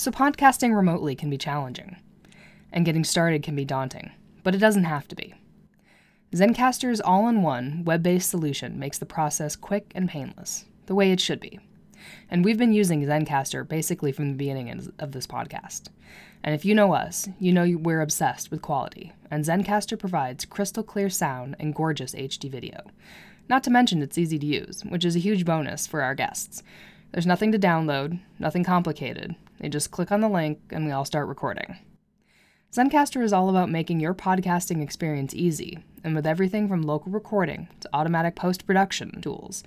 So, podcasting remotely can be challenging, and getting started can be daunting, but it doesn't have to be. Zencastr's all in one, web based solution makes the process quick and painless, the way it should be. And we've been using Zencastr basically from the beginning of this podcast. And if you know us, you know we're obsessed with quality, and Zencastr provides crystal clear sound and gorgeous HD video. Not to mention it's easy to use, which is a huge bonus for our guests. There's nothing to download, nothing complicated. They just click on the link and we all start recording. Zencastr is all about making your podcasting experience easy, and with everything from local recording to automatic post production tools,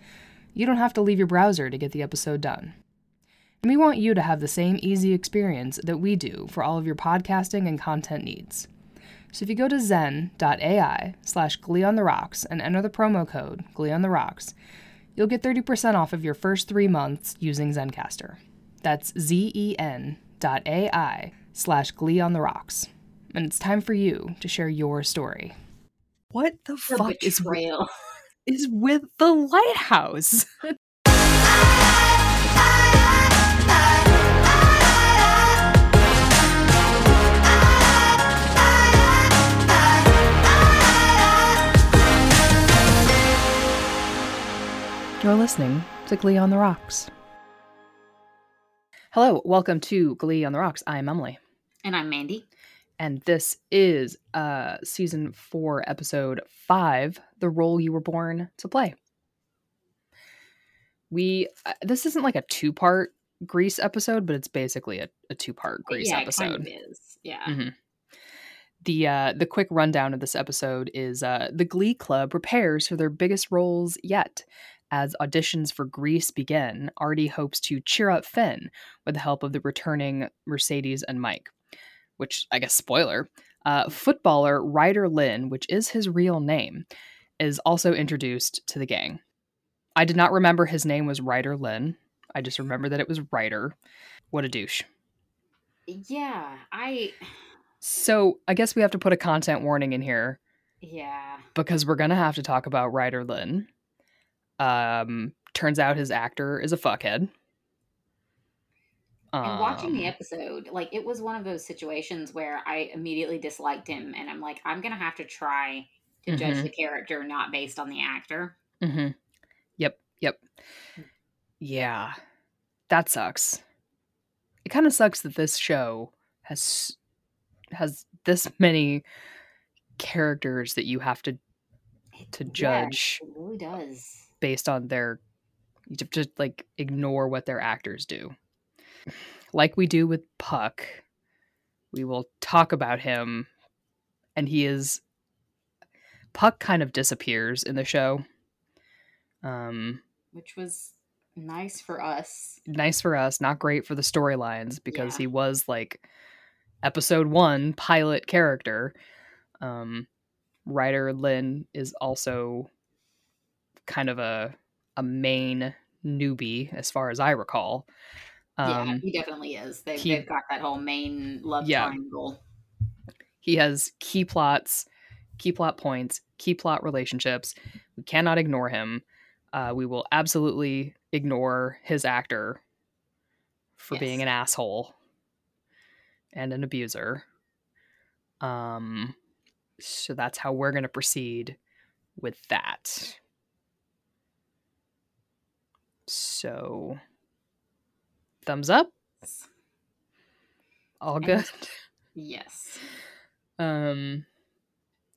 you don't have to leave your browser to get the episode done. And we want you to have the same easy experience that we do for all of your podcasting and content needs. So if you go to zen.ai slash glee on the rocks and enter the promo code glee on the rocks, you'll get 30% off of your first three months using Zencastr. That's zen dot ai slash glee on the rocks. And it's time for you to share your story. What the, the fuck betrayal. is, is with the lighthouse? You're listening to Glee on the Rocks. Hello, welcome to Glee on the Rocks. I'm Emily. And I'm Mandy. And this is uh season 4 episode 5, The Role You Were Born to Play. We uh, this isn't like a two-part Grease episode, but it's basically a, a two-part Grease yeah, episode. It kind of is. Yeah. Mm-hmm. The uh, the quick rundown of this episode is uh, the Glee Club prepares for their biggest roles yet as auditions for Grease begin, Artie hopes to cheer up Finn with the help of the returning Mercedes and Mike. Which, I guess, spoiler. Uh, footballer Ryder Lynn, which is his real name, is also introduced to the gang. I did not remember his name was Ryder Lynn. I just remember that it was Ryder. What a douche. Yeah, I. So I guess we have to put a content warning in here. Yeah. Because we're going to have to talk about Ryder Lynn. Um, turns out his actor is a fuckhead. And watching the um, episode, like it was one of those situations where I immediately disliked him, and I'm like, I'm gonna have to try to mm-hmm. judge the character not based on the actor. Mm-hmm. Yep, yep, yeah, that sucks. It kind of sucks that this show has has this many characters that you have to to judge. Yeah, it really does based on their you just like ignore what their actors do. Like we do with Puck, we will talk about him and he is Puck kind of disappears in the show. Um which was nice for us. Nice for us, not great for the storylines because yeah. he was like episode 1 pilot character. Um Ryder Lynn is also kind of a a main newbie as far as I recall. Um, yeah, he definitely is. They've, he, they've got that whole main love yeah. triangle. He has key plots, key plot points, key plot relationships. We cannot ignore him. Uh, we will absolutely ignore his actor for yes. being an asshole and an abuser. Um, so that's how we're going to proceed with that. So, thumbs up. All good. Yes. Um,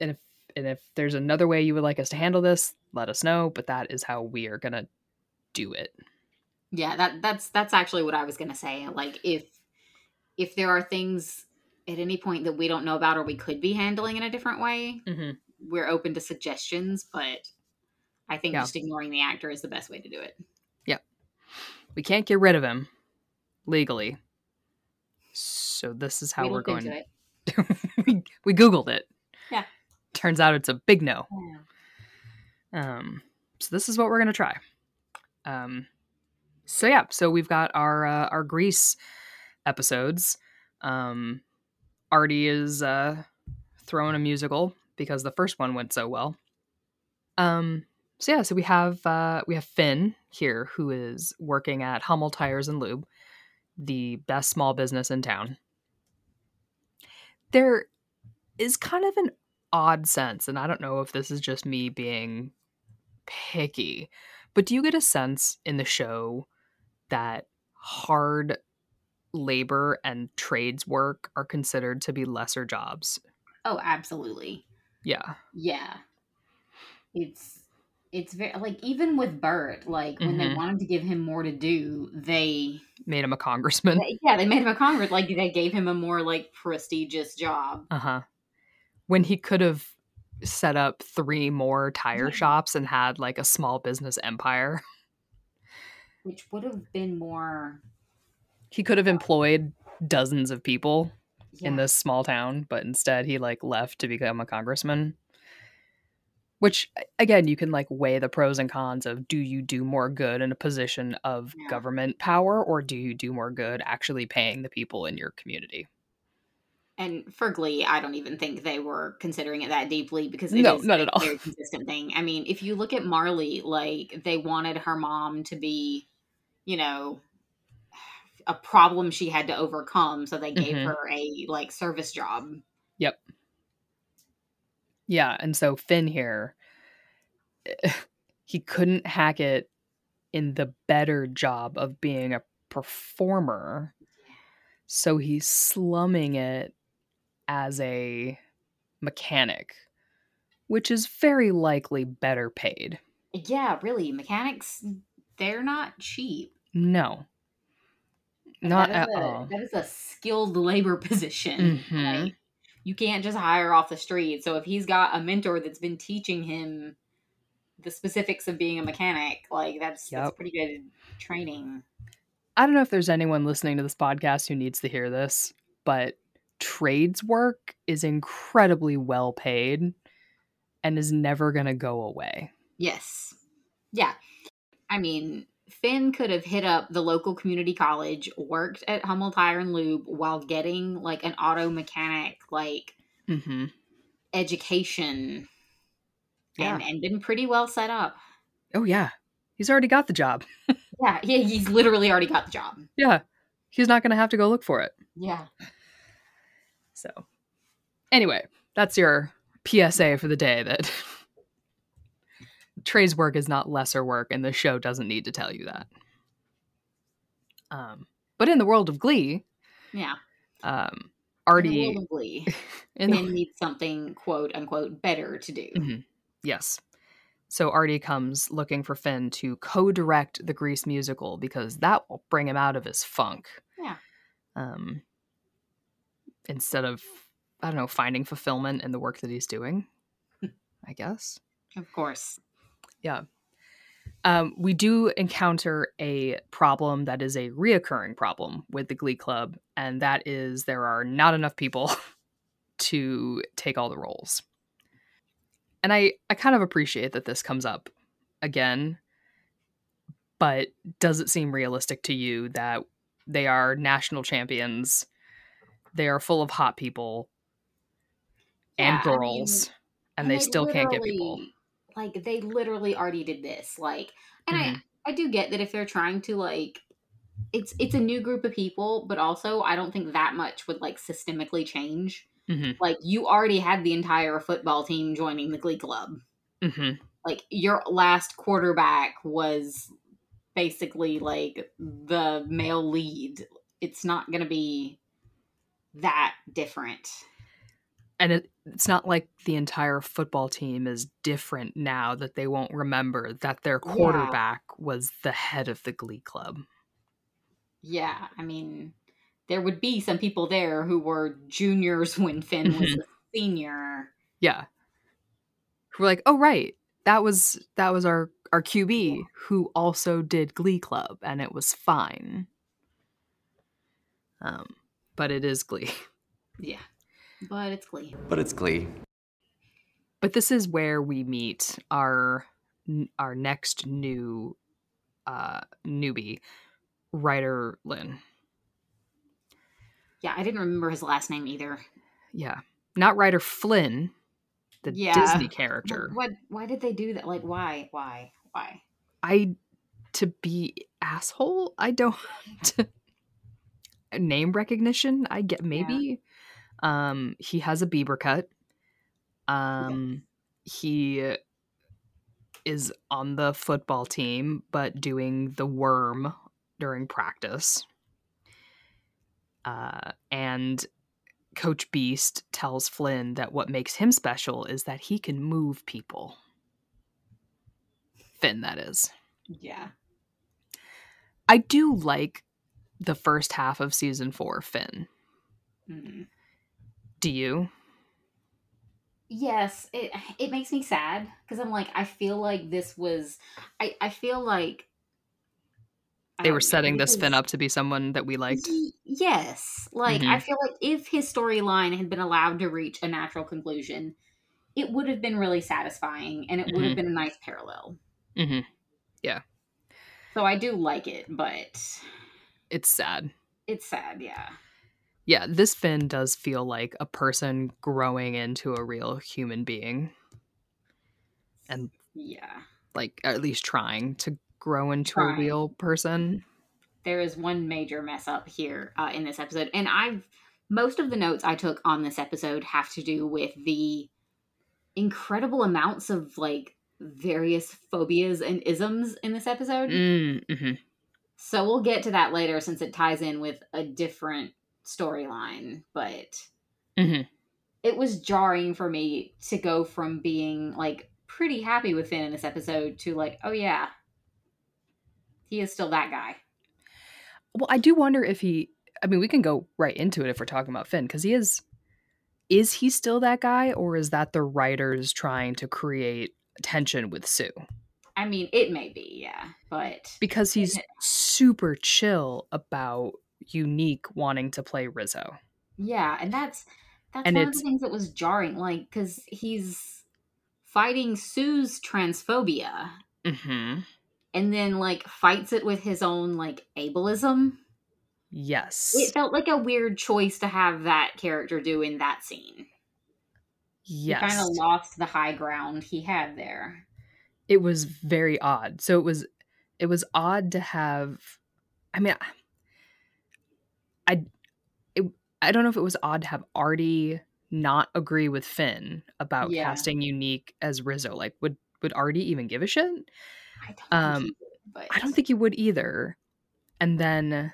and if and if there's another way you would like us to handle this, let us know. But that is how we are gonna do it. Yeah, that that's that's actually what I was gonna say. Like if if there are things at any point that we don't know about or we could be handling in a different way, mm-hmm. we're open to suggestions. But I think yeah. just ignoring the actor is the best way to do it. We can't get rid of him legally. So this is how we are going. we we googled it. Yeah. Turns out it's a big no. Yeah. Um. So this is what we're gonna try. Um. So yeah. So we've got our uh, our Grease episodes. Um. Artie is uh throwing a musical because the first one went so well. Um so yeah, so we have uh, we have Finn here who is working at Hummel Tires and Lube, the best small business in town. There is kind of an odd sense, and I don't know if this is just me being picky, but do you get a sense in the show that hard labor and trades work are considered to be lesser jobs? Oh, absolutely. Yeah. Yeah. It's it's very like even with Bert, like when they Mhm. wanted to give him more to do, they, Made him a congressman. they yeah, they made him a congress like they gave him a more like prestigious job. Uh huh. When he could have set up three more tire Yeah. shops and had like a small business empire, Which would have been more he could have employed dozens of people in this small town, but instead he like left to become a congressman. Which again, you can like weigh the pros and cons of do you do more good in a position of Yeah. government power or do you do more good actually paying the people in your community? And for Glee, I don't even think they were considering it that deeply because it No, is not a at all. very consistent thing. I mean, if you look at Marley, like they wanted her mom to be, you know, a problem she had to overcome, so they gave Mhm. her a like service job. Yep. Yeah, and so Finn here, he couldn't hack it in the better job of being a performer. So he's slumming it as a mechanic, which is very likely better paid. Yeah, really, mechanics they're not cheap. No. Not at a, all. That is a skilled labor position. Mhm. Like, you can't just hire off the street. So if he's got a mentor that's been teaching him the specifics of being a mechanic, like that's that's pretty good training. I don't know if there's anyone listening to this podcast who needs to hear this, but trades work is incredibly well paid and is never going to go away. Yes. Yeah. I mean, Finn could have hit up the local community college, worked at Hummel Tire and Lube while getting like an auto mechanic like Mm-hmm. education Yeah. and, and been pretty well set up. Oh, yeah. He's already got the job. Yeah, yeah, he's literally already got the job. Yeah. He's not going to have to go look for it. Yeah. So, anyway, that's your PSA for the day that Trey's work is not lesser work, and the show doesn't need to tell you that. Um, but in the world of Glee, Yeah. um, In the Artie world of Glee, in the- needs something quote unquote better to do. Mhm. Yes. So Artie comes looking for Finn to co-direct the Grease musical because that will bring him out of his funk. Yeah. Um instead of I don't know, finding fulfillment in the work that he's doing. I guess. Of course. Um, we do encounter a problem that is a reoccurring problem with the Glee Club, and that is there are not enough people to take all the roles. And I, I kind of appreciate that this comes up again, but does it seem realistic to you that they are national champions? They are full of hot people and Yeah, I mean, girls, and, they, still can't get people. Like they literally already did this. Like, and Mhm. I I do get that if they're trying to like, it's it's a new group of people, but also I don't think that much would like systemically change. Mhm. Like you already had the entire football team joining the Glee Club. hmm Like your last quarterback was basically like the male lead. It's not going to be that different. And it, it's not like the entire football team is different now that they won't remember that their Yeah. quarterback was the head of the glee club. Yeah, I mean, there would be some people there who were juniors when Finn was a senior. yeah. Who were like oh right that was that was our our qb who also did glee club and it was fine. Um but it is glee. Yeah, but it's Glee. But it's Glee. but this is where we meet our our next new uh newbie Ryder Lynn Yeah, I didn't remember his last name either. Yeah. Not Ryder Flynn, the Yeah. Disney character. What? Why did they do that? Like, why? Why? Why? I to be asshole? I don't name recognition. I get maybe. Um, he has a Bieber cut. Um, he is on the football team, but doing the worm during practice. Uh, and Coach Beast tells Flynn that what makes him special is that he can move people. Finn, that is. Yeah. I do like the first half of season four, Finn. Mm-hmm. Do you? Yes, it it makes me sad because I'm like I feel like this was I I feel like they were setting this Finn up to be someone that we liked. Yes, like mm-hmm. I feel like if his storyline had been allowed to reach a natural conclusion, it would have been really satisfying and it would mm-hmm. have been a nice parallel. Mm-hmm. Yeah. So I do like it, but it's sad. It's sad, yeah. Yeah, this Finn does feel like a person growing into a real human being. And yeah, like at least trying to grow into trying. a real person. There is one major mess up here uh, in this episode, and I've most of the notes I took on this episode have to do with the incredible amounts of like various phobias and isms in this episode. Mm, mm-hmm. So we'll get to that later since it ties in with a different storyline, but mm-hmm. it was jarring for me to go from being like pretty happy with Finn in this episode to like, oh yeah, he is still that guy. Well, I do wonder if he. I mean, we can go right into it if we're talking about Finn because he is. Is he still that guy, or is that the writers trying to create tension with Sue? I mean, it may be, yeah, but because he's super chill about unique wanting to play Rizzo. Yeah, and that's that's and one of the things that was jarring, like because he's fighting Sue's transphobia, mm-hmm. and then like fights it with his own like ableism. Yes, it felt like a weird choice to have that character do in that scene. Yes, he kind of lost the high ground he had there. It was very odd. So it was it was odd to have. I mean, I it, I don't know if it was odd to have Artie not agree with Finn about yeah. casting Unique as Rizzo. Like, would would Artie even give a shit? I don't um, would, but... I don't think he would either. And then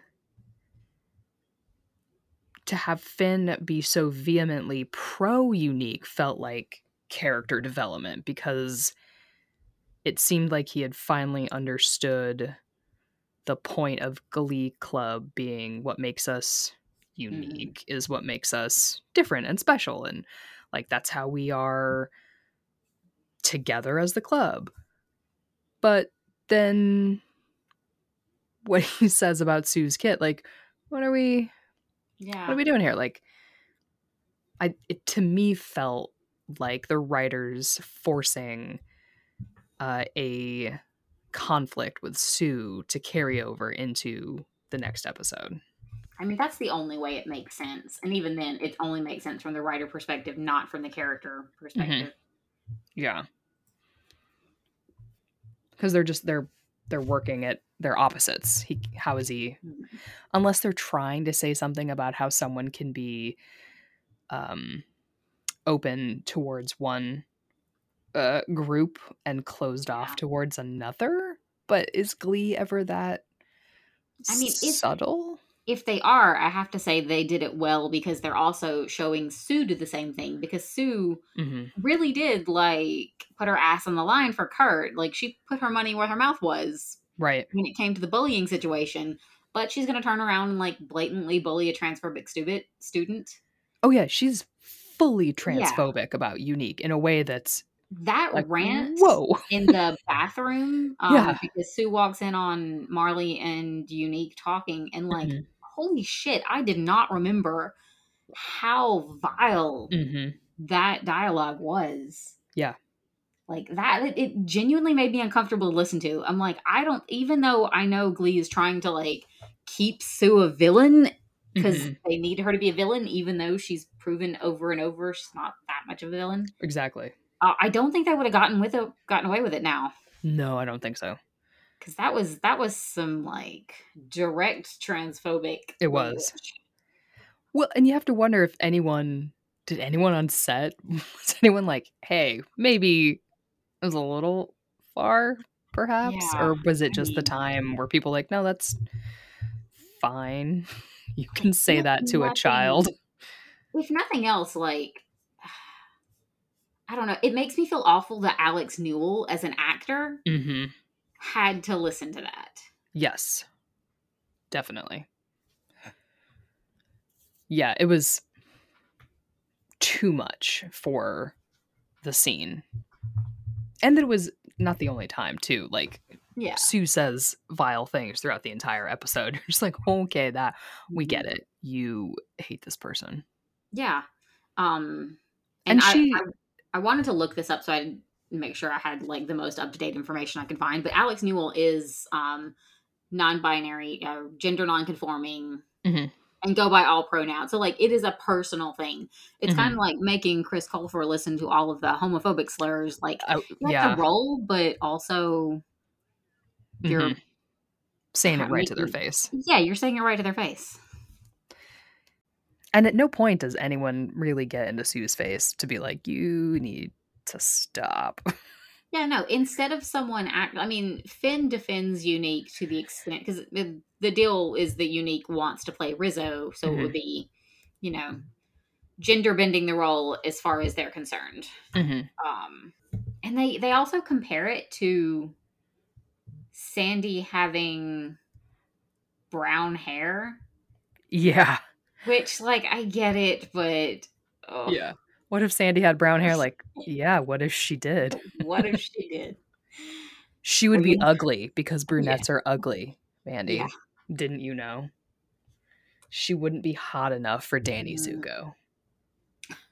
to have Finn be so vehemently pro Unique felt like character development because it seemed like he had finally understood the point of Glee Club being what makes us mm-hmm. unique mm-hmm. is what makes us different and special and like that's how we are together as the club. But then what he says about Sue's kit, like, what are we yeah. What are we doing here? Like I it to me felt like the writers forcing uh, a conflict with Sue to carry over into the next episode. I mean, that's the only way it makes sense. And even then, it only makes sense from the writer perspective, not from the character perspective. Mm-hmm. Yeah. Because they're just they're they're working at their opposites. He how is he mm-hmm. unless they're trying to say something about how someone can be um open towards one uh, group and closed off yeah. towards another. But is Glee ever that I mean, if, subtle? If they are, I have to say they did it well because they're also showing Sue do the same thing because Sue mm-hmm. really did like put her ass on the line for Kurt. Like she put her money where her mouth was. Right. When it came to the bullying situation. But she's going to turn around and like blatantly bully a transphobic student. Student. Oh yeah, she's fully transphobic yeah. about Unique in a way that's that like, rant whoa. in the bathroom um, yeah. because Sue walks in on Marley and Unique talking and like mm-hmm. holy shit I did not remember how vile mm-hmm. that dialogue was yeah like that it, it genuinely made me uncomfortable to listen to I'm like I don't even though I know Glee is trying to like keep Sue a villain because mm-hmm. they need her to be a villain even though she's proven over and over she's not that much of a villain exactly uh, I don't think they would have gotten with it, gotten away with it now. No, I don't think so. because that was that was some like direct transphobic. It was. Well, and you have to wonder if anyone did anyone on set was anyone like, hey, maybe it was a little far, perhaps, Yeah, or was it just the time where people like, no, that's fine. You can say that to a child. If nothing else, like I don't know, it makes me feel awful that Alex Newell as an actor hmm had to listen to that. Yes, definitely. Yeah, it was too much for the scene. And that it was not the only time, too. Like, Yeah. Sue says vile things throughout the entire episode. You're just like, okay, that we get it. You hate this person. Yeah. Um And and, I, she- I I wanted to look this up so I make sure I had like the most up to date information I could find. But Alex Newell is um non-binary, uh, gender non-conforming, Mhm. and go by all pronouns. So like it is a personal thing. It's Mhm. kind of like making Chris Colfer listen to all of the homophobic slurs. Like that's yeah. a role, but also you're mhm. saying it right to their face. yeah, you're saying it right to their face. And at no point does anyone really get into Sue's face to be like, you need to stop. Yeah, no. Instead of someone act, I mean, Finn defends Unique to the extent because the the deal is that Unique wants to play Rizzo, so it Mhm. would be, you know, gender bending the role as far as they're concerned. hmm Um, and they they also compare it to Sandy having brown hair, Yeah. Which like I get it, but oh, Yeah. What if Sandy had brown hair? Like, yeah, what if she did? what if she did? She would I be ugly because brunettes are ugly, Mandy. Yeah. Didn't you know? She wouldn't be hot enough for Danny Mm. Zuko.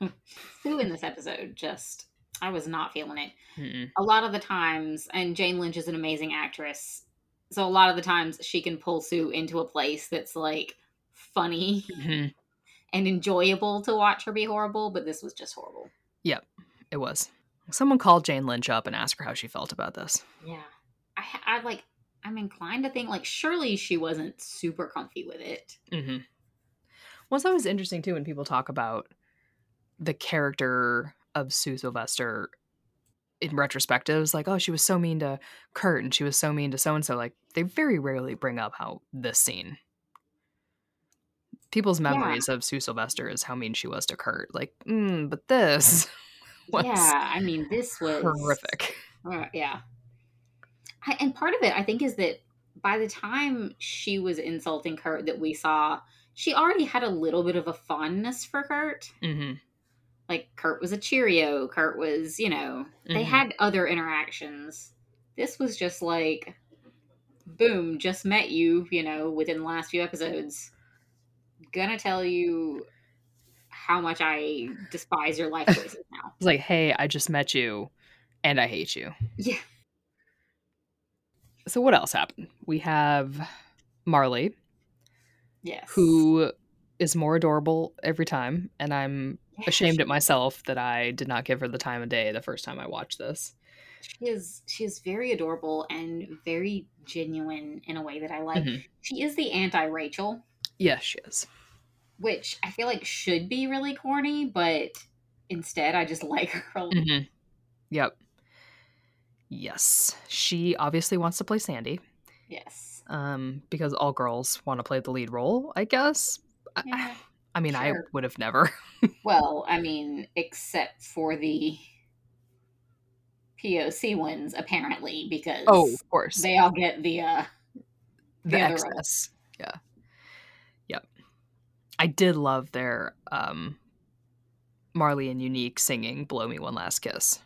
Sue in this episode just I was not feeling it. Mm-mm. a lot of the times, and Jane Lynch is an amazing actress. So a lot of the times she can pull Sue into a place that's like funny Mhm. and enjoyable to watch her be horrible, but this was just horrible. Yep, it was. Someone called Jane Lynch up and asked her how she felt about this. Yeah. I, I like I'm inclined to think like surely she wasn't super comfy with it. Mm-hmm. Well, it's always interesting too when people talk about the character of Sue Sylvester in retrospectives, like, oh, she was so mean to Kurt and she was so mean to so and so. Like, they very rarely bring up how this scene. People's Yeah. memories of Sue Sylvester is how mean she was to Kurt. Like, mm, but this yeah, I mean this was horrific. Uh, yeah. I, and part of it, I think, is that by the time she was insulting Kurt, that we saw, she already had a little bit of a fondness for Kurt. hmm Like, Kurt was a Cheerio. Kurt was, you know, they Mhm. had other interactions. This was just like, boom, just met you, you know, within the last few episodes. Gonna tell you how much I despise your life choices now. It's like, hey, I just met you and I hate you. Yeah. So, what else happened? We have Marley, Yes. who is more adorable every time, and I'm ashamed at myself that I did not give her the time of day the first time I watched this. She is she is very adorable and very genuine in a way that I like. Mhm. She is the anti Rachel, Yes, she is. Which I feel like should be really corny, but instead I just like her. Mhm. Yep. Yes, she obviously wants to play Sandy, Yes. um, because all girls want to play the lead role. I guess. I- Yeah. I mean, I would have never. Well, I mean, except for the POC ones, apparently, because Oh, of course. they all get the uh the the excess. Yeah. I did love their um Marley and Unique singing Blow Me One Last Kiss.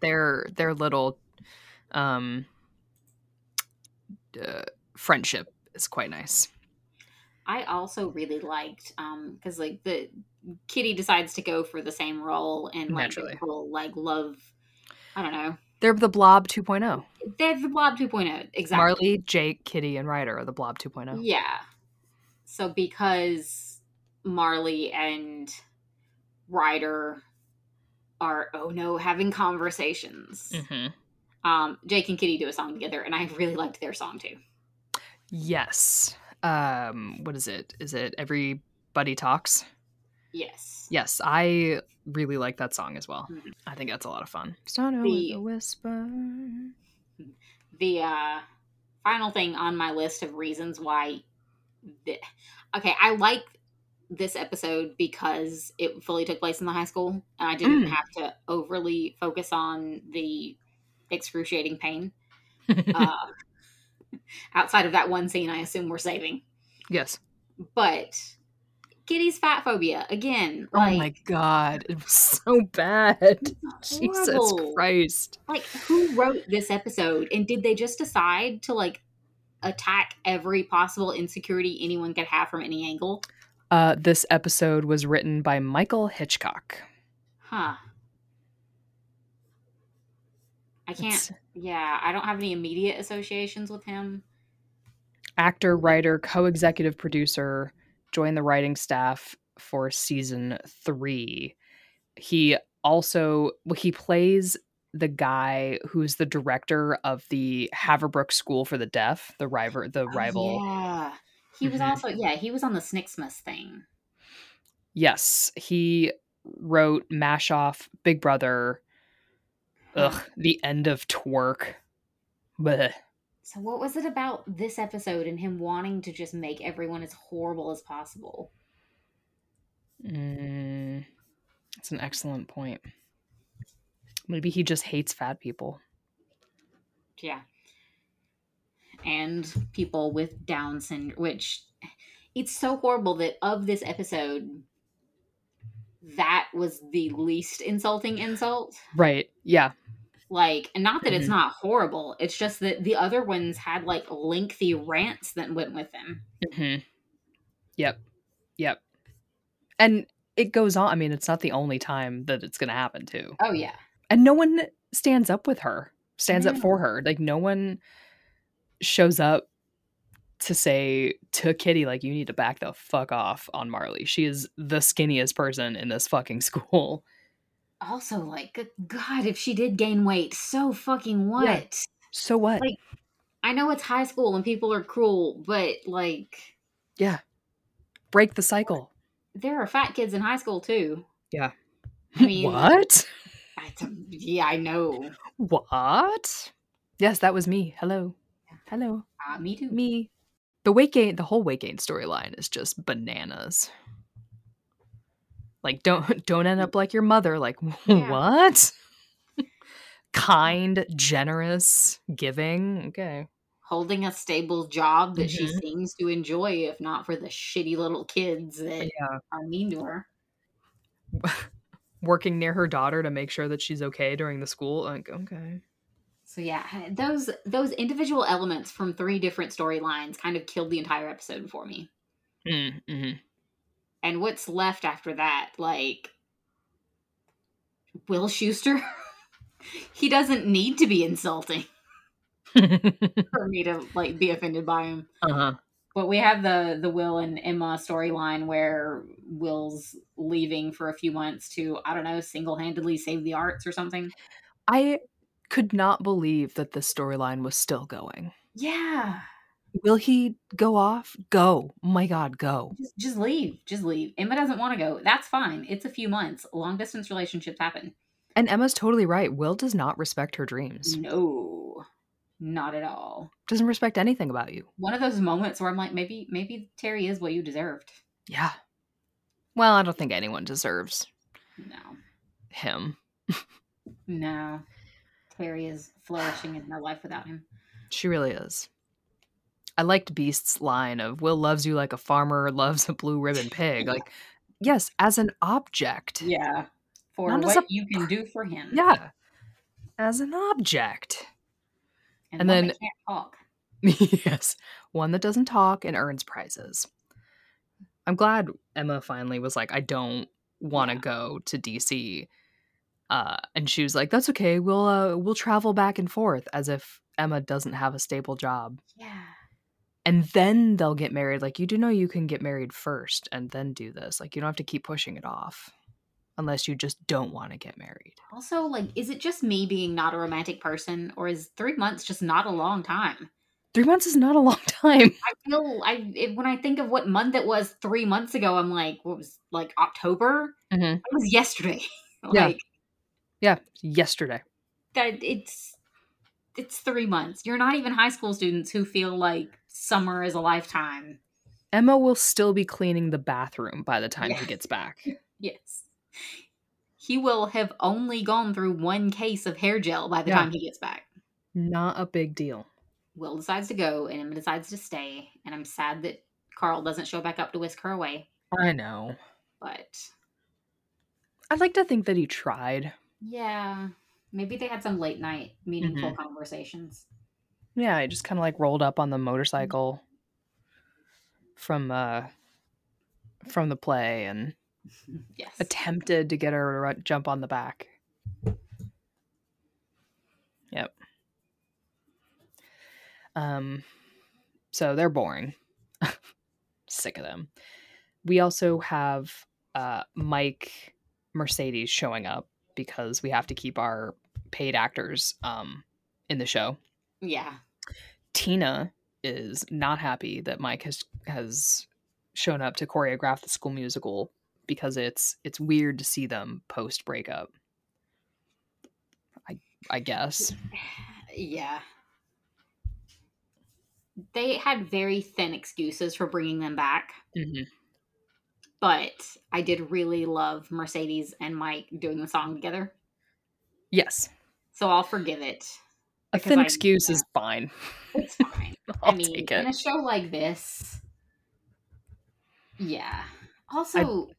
Their their little um uh, friendship is quite nice. I also really liked um because like the Kitty decides to go for the same role and like Naturally. people like love I don't know. They're the Blob 2.0. They're the Blob 2.0. Exactly. Marley, Jake, Kitty, and Ryder are the Blob oh. 2.0. Yeah. So because Marley and Ryder are oh no having conversations. Mm-hmm. Um, Jake and Kitty do a song together, and I really liked their song too. Yes. Um, what is it? Is it Everybody Talks? Yes. Yes, I really like that song as well. Mhm. I think that's a lot of fun. Start The- with a whisper. The uh, final thing on my list of reasons why. The, okay, I like this episode because it fully took place in the high school, and I didn't Mm. have to overly focus on the excruciating pain. uh, outside of that one scene, I assume we're saving. yes. But Kitty's fat phobia again. oh Like, my god, it was so bad. Jesus. Christ. Like, who wrote this episode, and did they just decide to like attack every possible insecurity anyone could have from any angle? Uh, this episode was written by Michael Hitchcock. Huh. I can't. It's Yeah, I don't have any immediate associations with him. actor, writer, co-executive producer, joined the writing staff for season three. He also well, he plays the guy who's the director of the Haverbrook School for the Deaf, the rival, the Oh, rival. yeah. He was Mhm. also yeah he was on the Snicksmith thing. Yes, he wrote Mash Off, Big Brother, ugh, the end of Twerk. Bleh. So what was it about this episode and him wanting to just make everyone as horrible as possible? Mm, that's an excellent point. Maybe he just hates fat people. Yeah. And people with Down syndrome, which it's so horrible that of this episode, that was the least insulting insult. Right. Yeah. Like, and not that it's Mhm. not horrible, it's just that the other ones had like lengthy rants that went with them. Mm-hmm. Yep. Yep. And it goes on. I mean, it's not the only time that it's going to happen, too. Oh, yeah. And no one stands up with her, stands up for her. Like, no one shows up to say to Kitty, like, you need to back the fuck off on Marley. She is the skinniest person in this fucking school. Also, like, good God, if she did gain weight, so fucking what? So what? Like- I know it's high school and people are cruel, but like, yeah. Break the cycle. there are fat kids in high school too. Yeah. I mean, what? I yeah, I know. What? Yes, that was me. Hello. Hello. Uh, me too. Me. The weight gain, the whole weight gain storyline is just bananas. Like don't don't end up like your mother. Like Yeah. what? Kind, generous, giving. Okay. Holding a stable job that she Mhm. seems to enjoy, if not for the shitty little kids that Yeah. are mean to her. Working near her daughter to make sure that she's okay during the school. Like okay. So yeah, those those individual elements from three different storylines kind of killed the entire episode for me. Mm-hmm. And what's left after that, like Will Schuester? he doesn't need to be insulting for me to like be offended by him. uh-huh. But we have the the Will and Emma storyline where Will's leaving for a few months to I don't know single handedly save the arts or something. I could not believe that this storyline was still going. Yeah, Will he go off? Go. Oh my god, go. just just leave, just leave. Emma doesn't want to go. That's fine. It's a few months. Long distance relationships happen. And Emma's totally right. Will does not respect her dreams. No, not at all. Doesn't respect anything about you. One of those moments where I'm like, maybe maybe Terri is what you deserved. Yeah. Well, I don't think anyone deserves No, him. no. Terri is flourishing in her life without him. She really is. I liked Beast's line of Will loves you like a farmer loves a blue ribbon pig. Like, yes, as an object. Yeah, for Not what a you can do for him. Yeah. as an object. And, And then- yes, one that doesn't talk and earns prizes. I'm glad Emma finally was like, I don't want to Yeah. go to DC. Uh, and she was like, "That's okay. We'll uh, we'll travel back and forth," as if Emma doesn't have a stable job. Yeah. And then they'll get married. Like you do know you can get married first and then do this. Like you don't have to keep pushing it off, unless you just don't want to get married. Also, like, is it just me being not a romantic person, or is three months just not a long time? Three months is not a long time. I feel I it, when I think of what month it was three months ago, I'm like, what was like October? Mhm. It was yesterday. Like Yeah, yesterday. that. It's it's three months. You're not even high school students who feel like summer is a lifetime. Emma will still be cleaning the bathroom by the time he gets back. Yes. He will have only gone through one case of hair gel by the Yeah. time he gets back. Not a big deal. Will decides to go, and Emma decides to stay. And I'm sad that Carl doesn't show back up to whisk her away. I know. But I'd like to think that he tried. Yeah, maybe they had some late night meaningful conversations. Yeah, he just kind of like rolled up on the motorcycle from uh from the play and Yes. attempted to get her to jump on the back. Yep. Um so they're boring. Sick of them. We also have uh Mike Mercedes showing up because we have to keep our paid actors um in the show. yeah. Tina is not happy that Mike has has shown up to choreograph the school musical because it's it's weird to see them post breakup. I I guess. Yeah. They had very thin excuses for bringing them back, Mhm. But I did really love Mercedes and Mike doing the song together. Yes, So I'll forgive it. a thin I- excuse yeah. is fine. It's fine. I'll I mean, in a show like this, yeah. Also,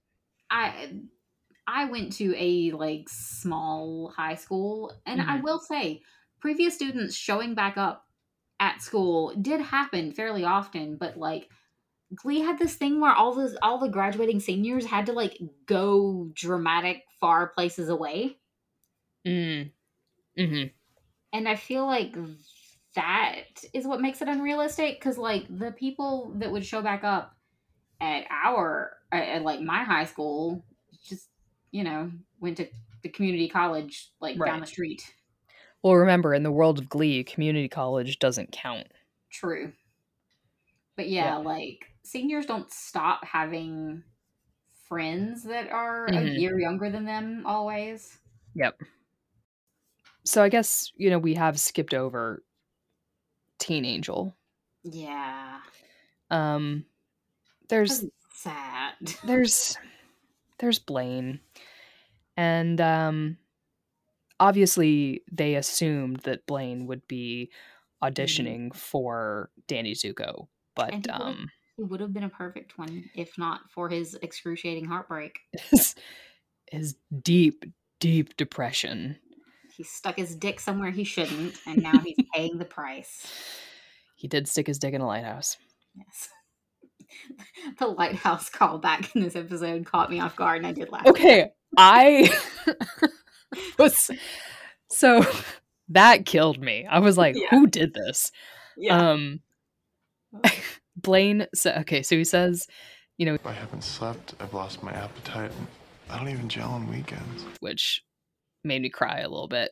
I I went to a like small high school, and I Mhm. will say, previous students showing back up at school did happen fairly often, but like. Glee had this thing where all the all the graduating seniors had to like go dramatic far places away, Mm. hmm and I feel like that is what makes it unrealistic because like the people that would show back up at our at, at, like my high school just you know went to the community college like down the street. Well, remember, in the world of Glee, community college doesn't count. true but yeah, Yeah. like seniors don't stop having friends that are a Mhm. year younger than them always Yep. So I guess you know we have skipped over Teen Angel. yeah Um, there's That's sad there's there's Blaine, and um, obviously they assumed that Blaine would be auditioning for Danny Zuko, Mm-hmm. And but he um, he would have been a perfect one if not for his excruciating heartbreak his, his deep deep depression. He stuck his dick somewhere he shouldn't, and now he's paying the price. He did stick his dick in a lighthouse. Yes. the lighthouse callback in this episode caught me off guard, and I did laugh. Okay, I was so that killed me. I was like, Yeah. who did this? Yeah. Um Blaine so okay, so he says, you know, I haven't slept. I've lost my appetite. I don't even gel on weekends. which made me cry a little bit.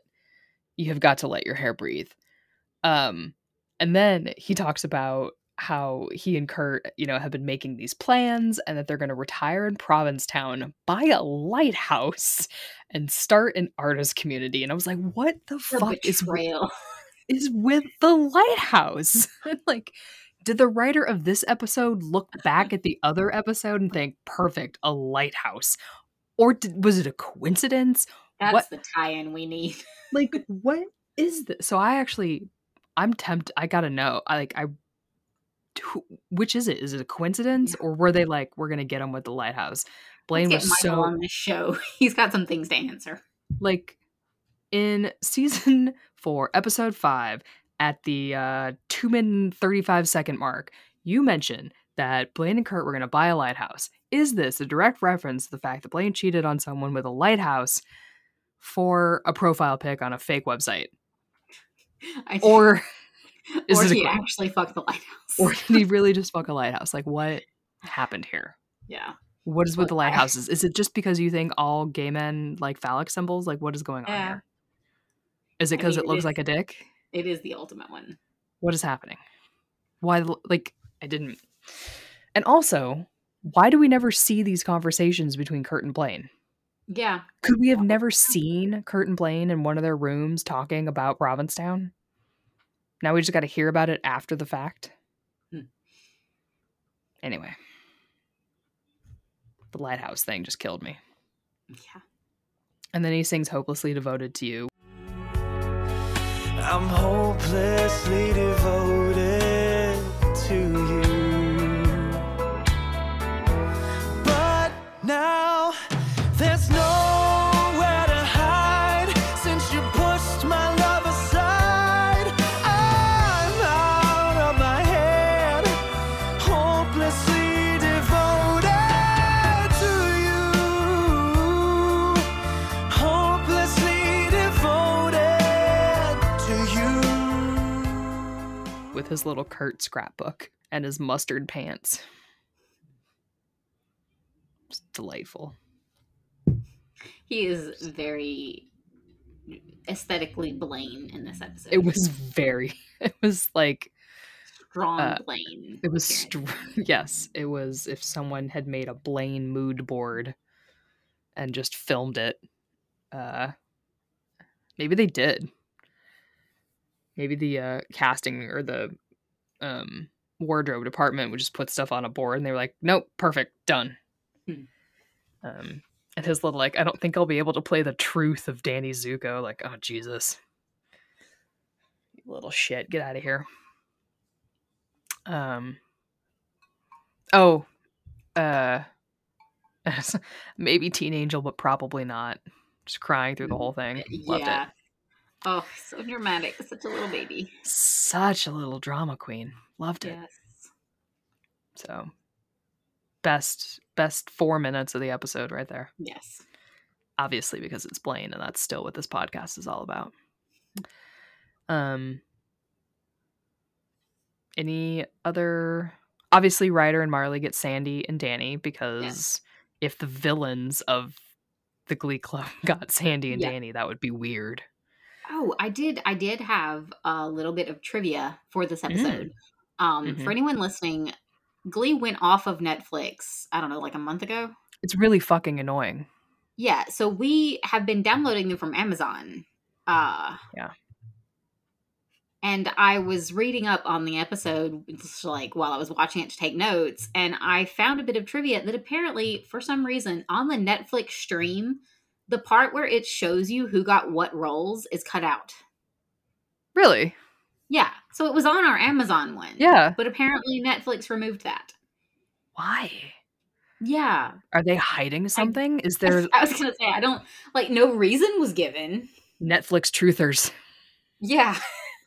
You have got to let your hair breathe. Um and then he talks about how he and Kurt, you know, have been making these plans and that they're going to retire in Provincetown, buy a lighthouse, and start an artist community. And I was like, what the the fuck is with is with the lighthouse. like, did the writer of this episode look back at the other episode and think, perfect, a lighthouse? Or did, was it a coincidence? That's What- the tie-in we need. Like, what is this? So I actually, I'm tempted. I gotta know. I like, I, which is it? Is it a coincidence or were they like, we're gonna get him with the lighthouse? Blaine was Michael so on this show. He's got some things to answer. like in season four, episode five, at the uh, two minute thirty five second mark, you mentioned that Blaine and Kurt were going to buy a lighthouse. Is this a direct reference to the fact that Blaine cheated on someone with a lighthouse for a profile pic on a fake website? I, Or is or it he actually fucked the lighthouse. or did he really just fuck a lighthouse? Like, what happened here? yeah. What is with the lighthouses? Is it just because you think all gay men like phallic symbols? Like, what is going on Yeah. here? Is it I because mean, it it looks is- like a dick? It is the ultimate one. What is happening? Why, like, I didn't. And also, why do we never see these conversations between Kurt and Blaine? Yeah. Could we have never seen Kurt and Blaine in one of their rooms talking about Provincetown? Now we just got to hear about it after the fact. Hmm. Anyway, the lighthouse thing just killed me. Yeah. And then he sings "Hopelessly Devoted to You." I'm hopelessly devoted his little Kurt scrapbook and his mustard pants. It's delightful. He is very aesthetically Blaine in this episode. It was very. It was like strong uh, Blaine. it was. Str- yes, it was. If someone had made a Blaine mood board and just filmed it, uh, maybe they did. Maybe the uh, casting or the um, wardrobe department would just put stuff on a board, and they were like, "Nope, perfect, done." Hmm. Um, and his little like, I don't think I'll be able to play the truth of Danny Zuko. Like, oh Jesus, you little shit, get out of here. Um. Oh, uh, maybe Teen Angel, but probably not. Just crying through the whole thing. Loved yeah. it. Oh, so dramatic. Such a little baby. Such a little drama queen. Loved it. Yes. So, best best four minutes of the episode right there. Yes. obviously because it's Blaine and that's still what this podcast is all about. Um any other obviously Ryder and Marley get Sandy and Danny because if the villains of the Glee Club got Sandy and Yeah. Danny, that would be weird. Oh, I did. I did have a little bit of trivia for this Mm. episode. Um, Mhm. For anyone listening, Glee went off of Netflix. I don't know, like a month ago. It's really fucking annoying. Yeah, so we have been downloading them from Amazon. Uh Yeah. And I was reading up on the episode like while I was watching it to take notes, and I found a bit of trivia that apparently, for some reason, on the Netflix stream, the part where it shows you who got what roles is cut out. Really? Yeah. So it was on our Amazon one. Yeah. But apparently Netflix removed that. Why? Yeah. Are they hiding something? Is there I was going to say, I don't, like, no reason was given. Netflix truthers? Yeah.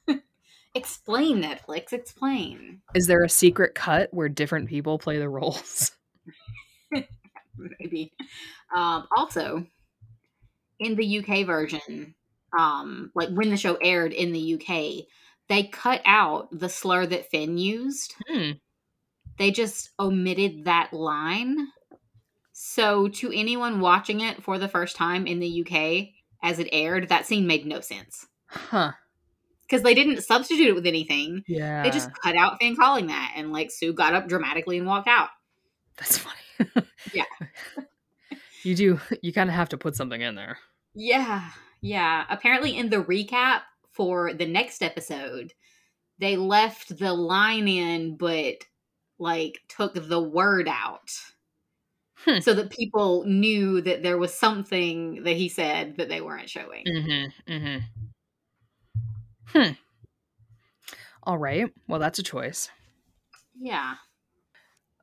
explain, Netflix. Explain. Is there a secret cut where different people play the roles? Maybe. Um, also, in the UK version, um, like when the show aired in the UK, they cut out the slur that Finn used. Hmm. They just omitted that line. So, to anyone watching it for the first time in the UK as it aired, that scene made no sense. Huh. Because they didn't substitute it with anything. Yeah. They just cut out Finn calling that, and like Sue got up dramatically and walked out. That's funny. Yeah. you do. You kind of have to put something in there. Yeah, yeah. Apparently, in the recap for the next episode, they left the line in, but like took the word out. Hmm. So that people knew that there was something that he said that they weren't showing. Mm-hmm. Mm-hmm. Hmm. All right. Well, that's a choice. Yeah.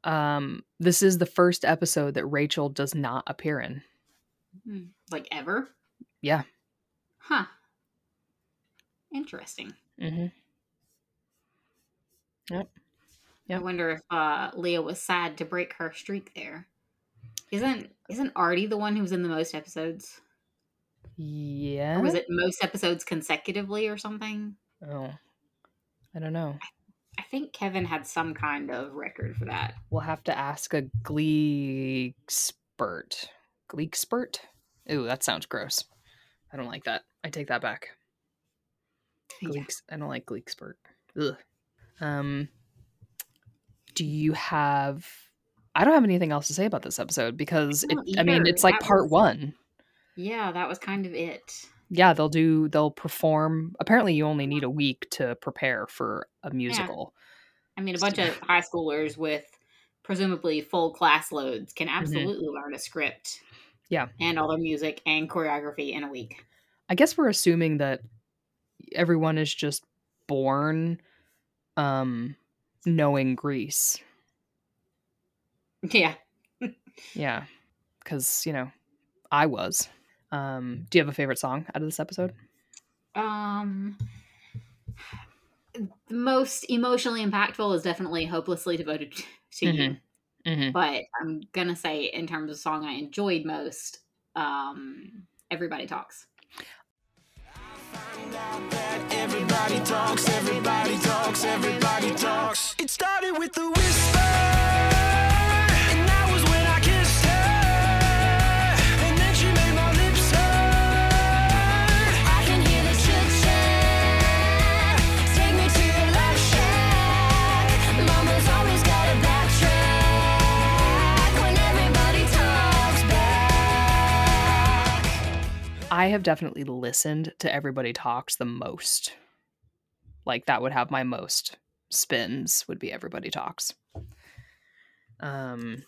Um, this is the first episode that Rachel does not appear in. Hmm. Like ever? Yeah. Huh. Interesting. Mm-hmm. Yep. I wonder if uh, Leah was sad to break her streak there. Isn't isn't Artie the one who's in the most episodes? Yeah. Or was it most episodes consecutively or something? Oh, I don't know. I think Kevin had some kind of record for that. We'll have to ask a Glee expert. Glee expert? Ooh, that sounds gross. I don't like that. I take that back. Yeah. I don't like Gleek spurt. Ugh. Um, do you have? I don't have anything else to say about this episode because it, I mean it's like That part was- one. Yeah, that was kind of it. Yeah, they'll do. They'll perform. Apparently, you only need a week to prepare for a musical. I mean, a bunch of high schoolers with presumably full class loads can absolutely learn a script. Mm-hmm. Yeah. And all their music and choreography in a week. I guess we're assuming that everyone is just born, um, knowing Grease. Yeah. Yeah, because you know, I was. Um, do you have a favorite song out of this episode? Um the most emotionally impactful is definitely hopelessly devoted to you. Mm-hmm. But I'm gonna say in terms of song I enjoyed most, um Everybody Talks. Everybody talks, everybody talks, everybody talks. It started with the whisper, I have definitely listened to Everybody Talks the most. Like that would have my most spins would be Everybody Talks. Um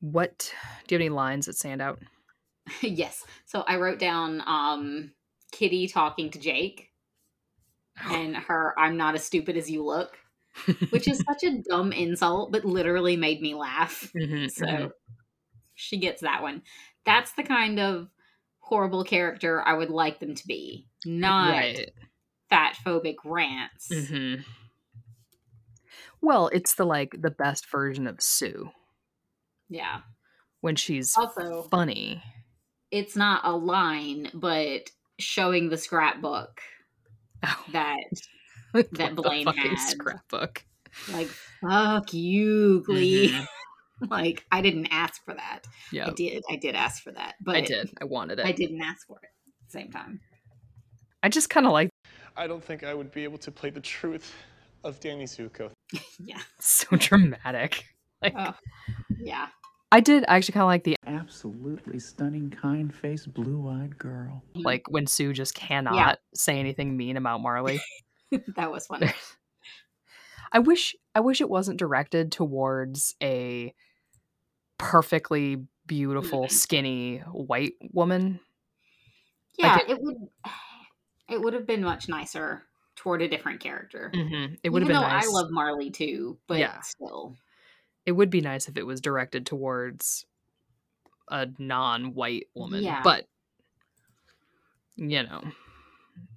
what do you have any lines that stand out? yes. So I wrote down um Kitty talking to Jake and her I'm not as stupid as you look, which is such a dumb insult, but literally made me laugh. Mhm, So mhm. she gets that one. That's the kind of horrible character I would like them to be. Not right. fat phobic rants. Mhm. Well, it's the like the best version of Sue Yeah. when she's Also, funny. it's not a line, but showing the scrapbook Oh, that that that Blaine had. scrapbook. like fuck you, Glee. Mhm. like I didn't ask for that. Yeah, I did. I did ask for that, but I did. I wanted it. I didn't ask for it at the same time. I just kind of like I don't think I would be able to play the truth of Danny Zuko. Yeah. so dramatic. Like Oh. Yeah. I did I actually kind of like the Absolutely stunning, kind faced, blue eyed girl. like when Sue just cannot say anything mean about Marley. that was funny. I wish I wish it wasn't directed towards a perfectly beautiful Mhm. skinny white woman. Yeah, Like it would. It would have been much nicer toward a different character. Mm-hmm. It would have been nice. I love Marley too, but Yeah. still. it would be nice if it was directed towards a non-white woman. Yeah. But you know,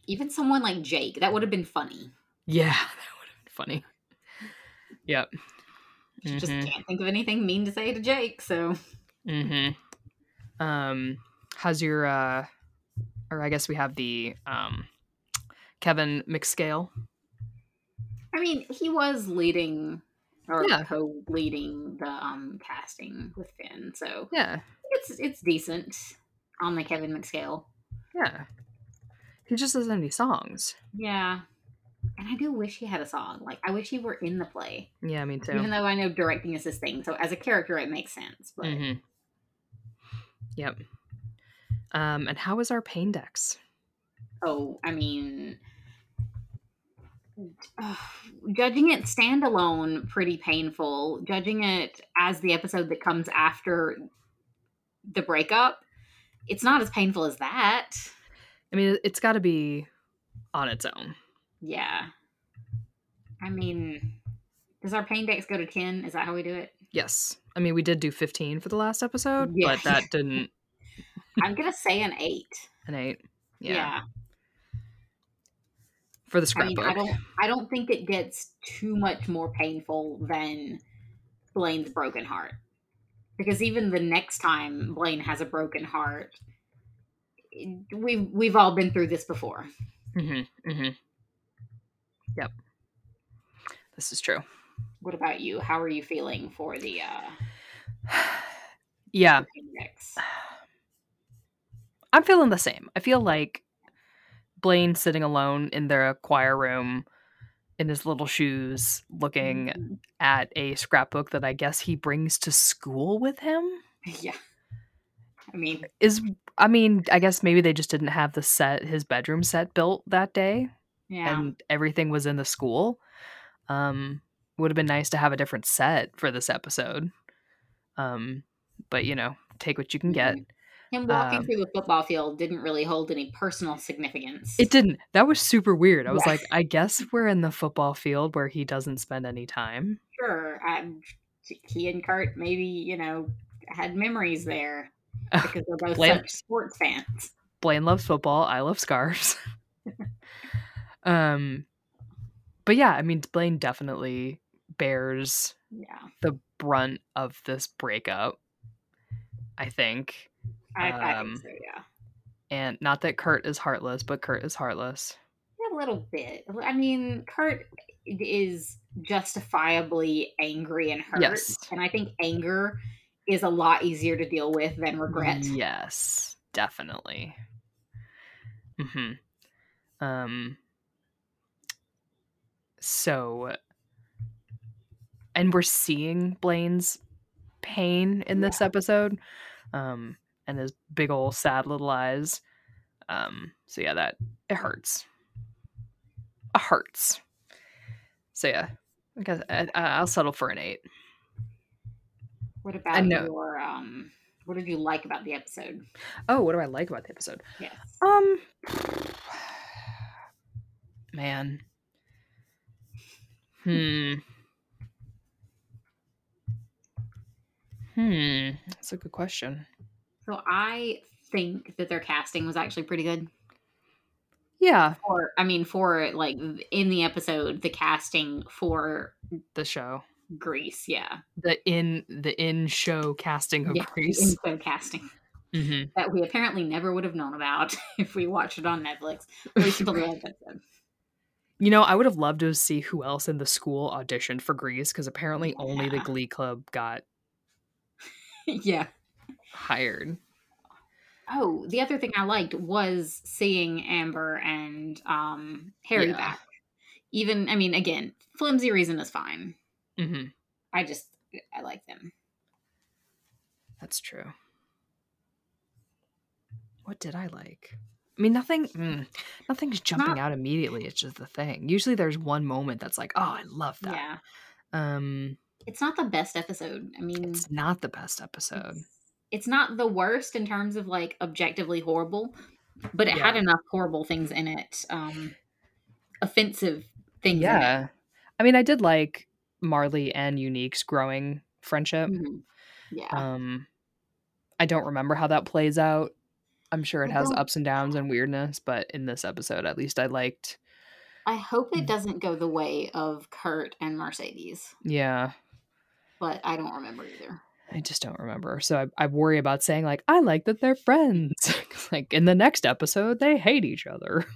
Even someone like Jake, that would have been funny. yeah, that would have been funny. Yep. She Just Mhm. can't think of anything mean to say to Jake, so Mm-hmm. Um, how's your uh or I guess we have the um Kevin McScale. I mean, he was leading or Yeah. co-leading the um casting with Finn, so Yeah. it's it's decent on the Kevin McScale. Yeah. He just doesn't have any songs. Yeah. And I do wish he had a song. Like I wish he were in the play. Yeah, me too. Even though I know directing is his thing. So as a character it makes sense. But hmm Yep. Um, and how is our pain dex? oh, I mean judging it standalone pretty painful. Judging it as the episode that comes after the breakup, it's not as painful as that. I mean, it's got to be on its own. Yeah. I mean, does our pain dex go to 10? Is that how we do it? Yes. I mean, we did do 15 for the last episode, Yeah. but that didn't I'm gonna say an eight. An eight. Yeah. Yeah. For the I mean. I don't I don't think it gets too much more painful than Blaine's broken heart. Because even the next time Blaine has a broken heart, we've we've all been through this before. hmm hmm Yep. This is true. What about you? How are you feeling for the uh Yeah. I'm feeling the same. I feel like Blaine sitting alone in their choir room in his little shoes looking Mhm. at a scrapbook that I guess he brings to school with him Yeah. I mean, is I mean, I guess maybe they just didn't have the set his bedroom set built that day yeah. and everything was in the school. Um would have been nice to have a different set for this episode. Um but you know, take what you can get. Him walking um, through the football field didn't really hold any personal significance. It didn't. That was super weird. I was Yeah. like, I guess we're in the football field where he doesn't spend any time. sure. I'm, he and Kurt maybe, you know, had memories there because they're both Blaine- such sports fans. Blaine loves football. I love scarves. um, but yeah, I mean, Blaine definitely bears Yeah. the brunt of this breakup. I think, I, I Um, think so, yeah. and not that Kurt is heartless, but Kurt is heartless. A little bit. I mean, Kurt is justifiably angry and hurt. Yes. And I think anger is a lot easier to deal with than regret. Yes, definitely. Hmm. Um. So, and we're seeing Blaine's pain in this episode, um, and his big old sad little eyes. Um. So yeah, that it hurts. It hurts. So yeah, I guess I, I- I'll settle for an eight. What about your um what did you like about the episode? Oh, what do I like about the episode? Yes. Um, man. Hmm. Hmm. That's a good question. So I think that their casting was actually pretty good. Yeah, Or I mean for like in the episode the casting for the show, Grease, yeah. the in the in show casting of yeah Grease. info casting hmm that we apparently never would have known about if we watched it on Netflix. At least until the episode. You know, I would have loved to see who else in the school auditioned for Grease because apparently only the Glee Club got yeah. hired. Oh, the other thing I liked was seeing Amber and um Harry Yeah. back. Even I mean, again, flimsy reason is fine. Mm-hmm. I just I like them. That's true. What did I like? I mean, nothing. Mm, nothing's jumping Not- out immediately. It's just the thing. Usually, there's one moment that's like, "Oh, I love that." Yeah. Um, It's not the best episode. I mean, it's not the best episode. it's, it's not the worst in terms of like objectively horrible, but it had enough horrible things in it. Um offensive things. in it. Yeah, I mean, I did like Marley and Unique's growing friendship. Mhm. Yeah. Um, I don't remember how that plays out. I'm sure it has ups and downs and weirdness, but in this episode, at least, I liked. I hope Mm. it doesn't go the way of Kurt and Mercedes, Yeah, but I don't remember either. I just don't remember. So I, I worry about saying like I like that they're friends. like in the next episode, they hate each other.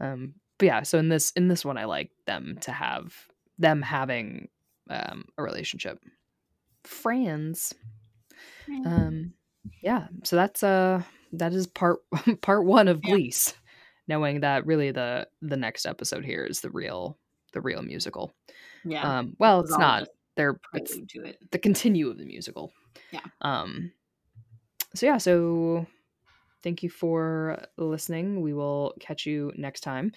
Um, but yeah, so in this in this one, I like them to have them having um a relationship, friends. Um, yeah. So that's uh that is part part one of Yeah. Knowing that really the the next episode here is the real the real musical. yeah. Um, well, is it's not. They're it's it. the continue of the musical. Yeah. Um so yeah, so thank you for listening. We will catch you next time.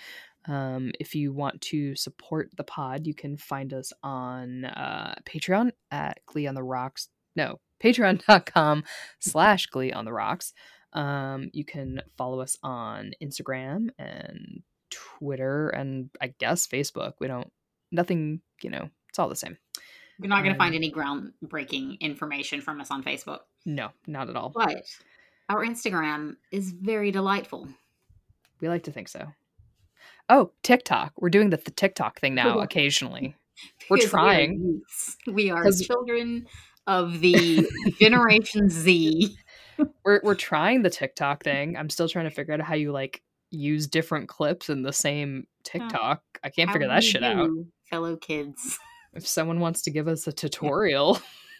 Um, if you want to support the pod, you can find us on uh, Patreon at Glee on the Rocks. No, patreon.com slash Glee on the Rocks. Um, you can follow us on Instagram and Twitter and I guess Facebook. We don't, nothing, you know, it's all the same. You're not going Um, to find any groundbreaking information from us on Facebook, No, not at all. but our Instagram is very delightful. We like to think so. Oh, TikTok. We're doing the, the TikTok thing now occasionally. We're trying. we are. We are children of the Generation Z. We're we're trying the TikTok thing. I'm still trying to figure out how you like use different clips in the same TikTok. I can't figure that shit out. fellow kids. If someone wants to give us a tutorial,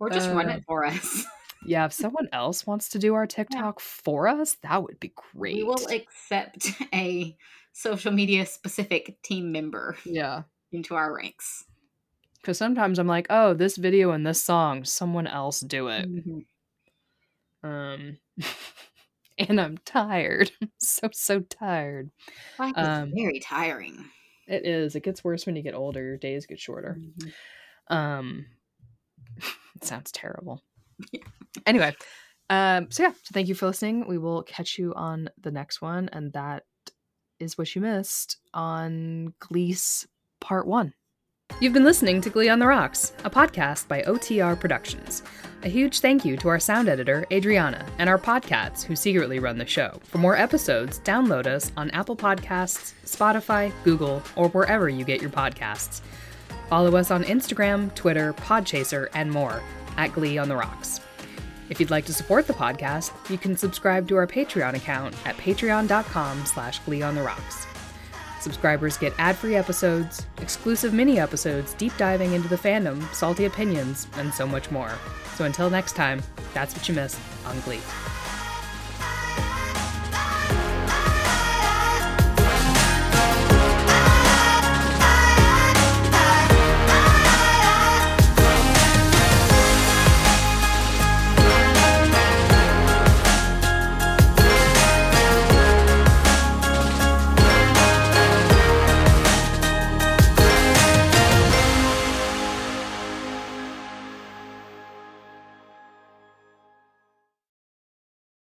Or just run Uh, it for us. yeah, if someone else wants to do our TikTok for us, that would be great. We will accept a social media specific team member yeah. into our ranks. Because sometimes I'm like, oh, this video and this song, someone else do it. Mhm. Um, and I'm tired. so so tired. Life is Um, very tiring. It is. It gets worse when you get older. Your days get shorter. Mhm. Um, it sounds terrible. Anyway, um, so yeah. So thank you for listening. We will catch you on the next one, and that is what you missed on Glease Part One. You've been listening to Glee on the Rocks, a podcast by OTR Productions. A huge thank you to our sound editor, Adriana, and our podcats who secretly run the show. For more episodes, download us on Apple Podcasts, Spotify, Google, or wherever you get your podcasts. Follow us on Instagram, Twitter, Podchaser, and more at Glee on the Rocks. If you'd like to support the podcast, you can subscribe to our Patreon account at patreon.com slash Glee on the Rocks. Subscribers get ad-free episodes, exclusive mini episodes deep diving into the fandom, salty opinions, and so much more. So until next time, that's what you missed on Glee.